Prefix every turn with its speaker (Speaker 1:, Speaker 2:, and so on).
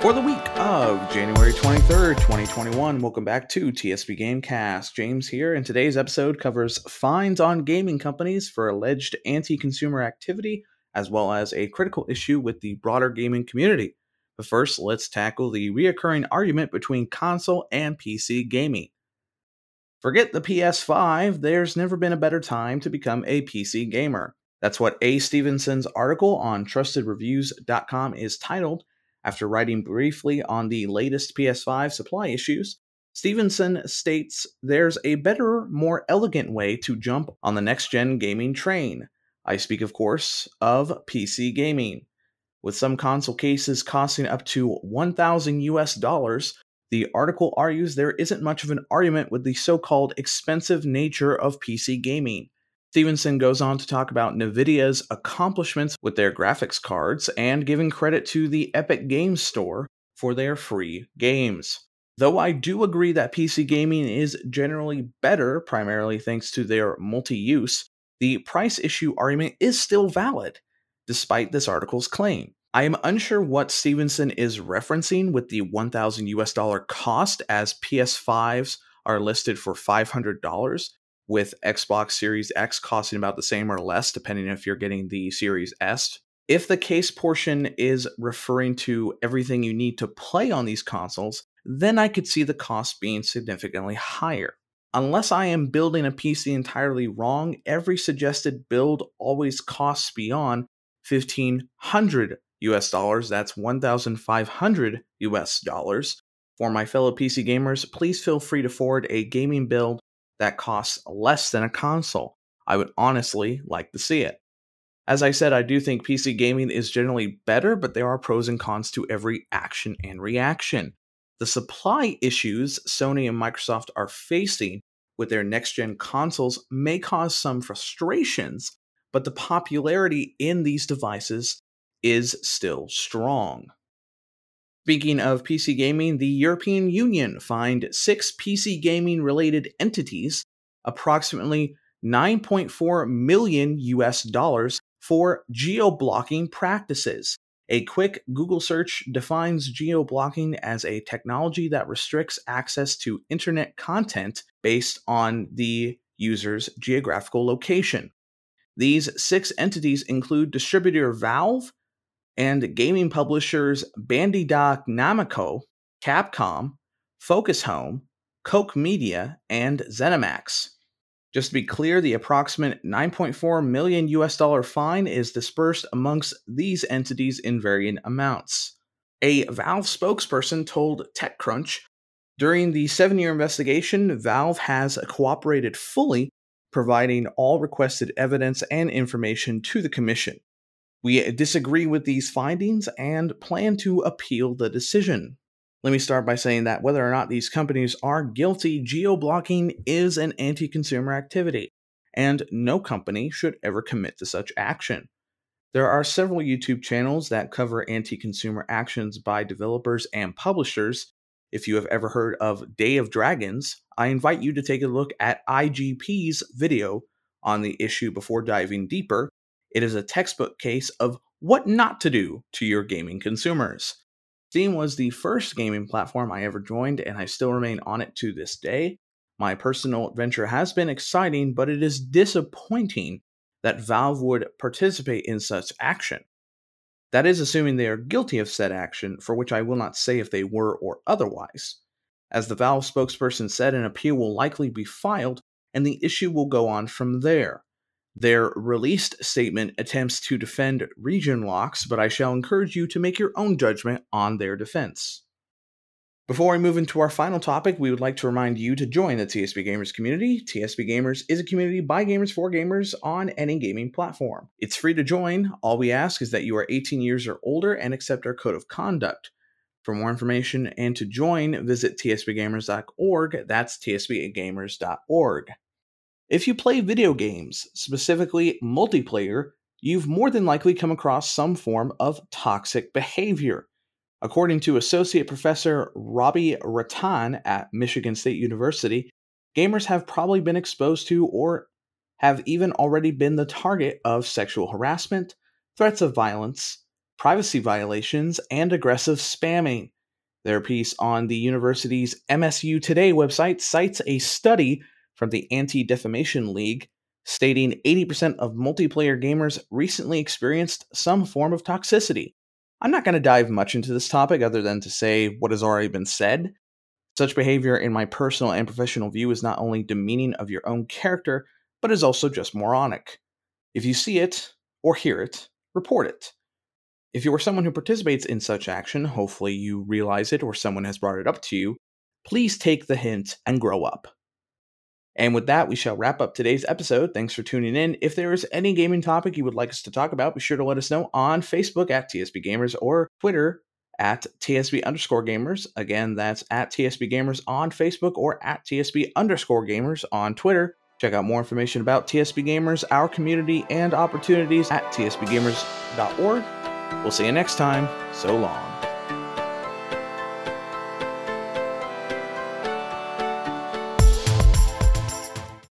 Speaker 1: For the week of January 23rd, 2021, welcome back to TSP Gamecast. James here, and today's episode covers fines on gaming companies for alleged anti consumer activity, as well as a critical issue with the broader gaming community. But first, let's tackle the reoccurring argument between console and PC gaming. Forget the PS5, there's never been a better time to become a PC gamer. That's what A. Stevenson's article on trustedreviews.com is titled. After writing briefly on the latest PS5 supply issues, Stevenson states there's a better, more elegant way to jump on the next gen gaming train. I speak, of course, of PC gaming. With some console cases costing up to 1,000 US dollars, the article argues there isn't much of an argument with the so called expensive nature of PC gaming. Stevenson goes on to talk about NVIDIA's accomplishments with their graphics cards and giving credit to the Epic Games Store for their free games. Though I do agree that PC gaming is generally better, primarily thanks to their multi use, the price issue argument is still valid, despite this article's claim. I am unsure what Stevenson is referencing with the 1000 US dollar cost as PS5s are listed for $500 with Xbox Series X costing about the same or less depending if you're getting the Series S. If the case portion is referring to everything you need to play on these consoles, then I could see the cost being significantly higher. Unless I am building a PC entirely wrong, every suggested build always costs beyond 1500 US dollars. That's 1,500 US dollars. For my fellow PC gamers, please feel free to forward a gaming build that costs less than a console. I would honestly like to see it. As I said, I do think PC gaming is generally better, but there are pros and cons to every action and reaction. The supply issues Sony and Microsoft are facing with their next gen consoles may cause some frustrations, but the popularity in these devices is still strong. Speaking of PC gaming, the European Union fined six PC gaming related entities approximately 9.4 million US dollars for geo-blocking practices. A quick Google search defines geo-blocking as a technology that restricts access to internet content based on the user's geographical location. These six entities include distributor Valve, and gaming publishers Bandai Namco, Capcom, Focus Home, Koch Media, and ZeniMax. Just to be clear, the approximate 9.4 million US dollar fine is dispersed amongst these entities in varying amounts. A Valve spokesperson told TechCrunch during the seven year investigation, Valve has cooperated fully, providing all requested evidence and information to the Commission. We uh, disagree with these findings and plan to appeal the decision. Let me start by saying that whether or not these companies are guilty, geo blocking is an anti consumer activity, and no company should ever commit to such action. There are several YouTube channels that cover anti consumer actions by developers and publishers. If you have ever heard of Day of Dragons, I invite you to take a look at IGP's video on the issue before diving deeper it is a textbook case of what not to do to your gaming consumers. Steam was the first gaming platform I ever joined, and I still remain on it to this day. My personal adventure has been exciting, but it is disappointing that Valve would participate in such action. That is assuming they are guilty of said action, for which I will not say if they were or otherwise. As the Valve spokesperson said, an appeal will likely be filed, and the issue will go on from there. Their released statement attempts to defend region locks, but I shall encourage you to make your own judgment on their defense. Before we move into our final topic, we would like to remind you to join the TSP Gamers community. TSP Gamers is a community by gamers for gamers on any gaming platform. It's free to join. All we ask is that you are 18 years or older and accept our code of conduct. For more information and to join, visit tspgamers.org. That's tspgamers.org. If you play video games, specifically multiplayer, you've more than likely come across some form of toxic behavior. According to Associate Professor Robby Ratan at Michigan State University, gamers have probably been exposed to or have even already been the target of sexual harassment, threats of violence, privacy violations, and aggressive spamming. Their piece on the university's MSU Today website cites a study from the Anti Defamation League stating 80% of multiplayer gamers recently experienced some form of toxicity. I'm not going to dive much into this topic other than to say what has already been said. Such behavior, in my personal and professional view, is not only demeaning of your own character, but is also just moronic. If you see it or hear it, report it. If you are someone who participates in such action, hopefully you realize it or someone has brought it up to you, please take the hint and grow up. And with that, we shall wrap up today's episode. Thanks for tuning in. If there is any gaming topic you would like us to talk about, be sure to let us know on Facebook at TSP Gamers or Twitter at TSP underscore gamers. Again, that's at TSP Gamers on Facebook or at TSP underscore gamers on Twitter. Check out more information about TSP Gamers, our community, and opportunities at tspgamers.org. We'll see you next time. So long.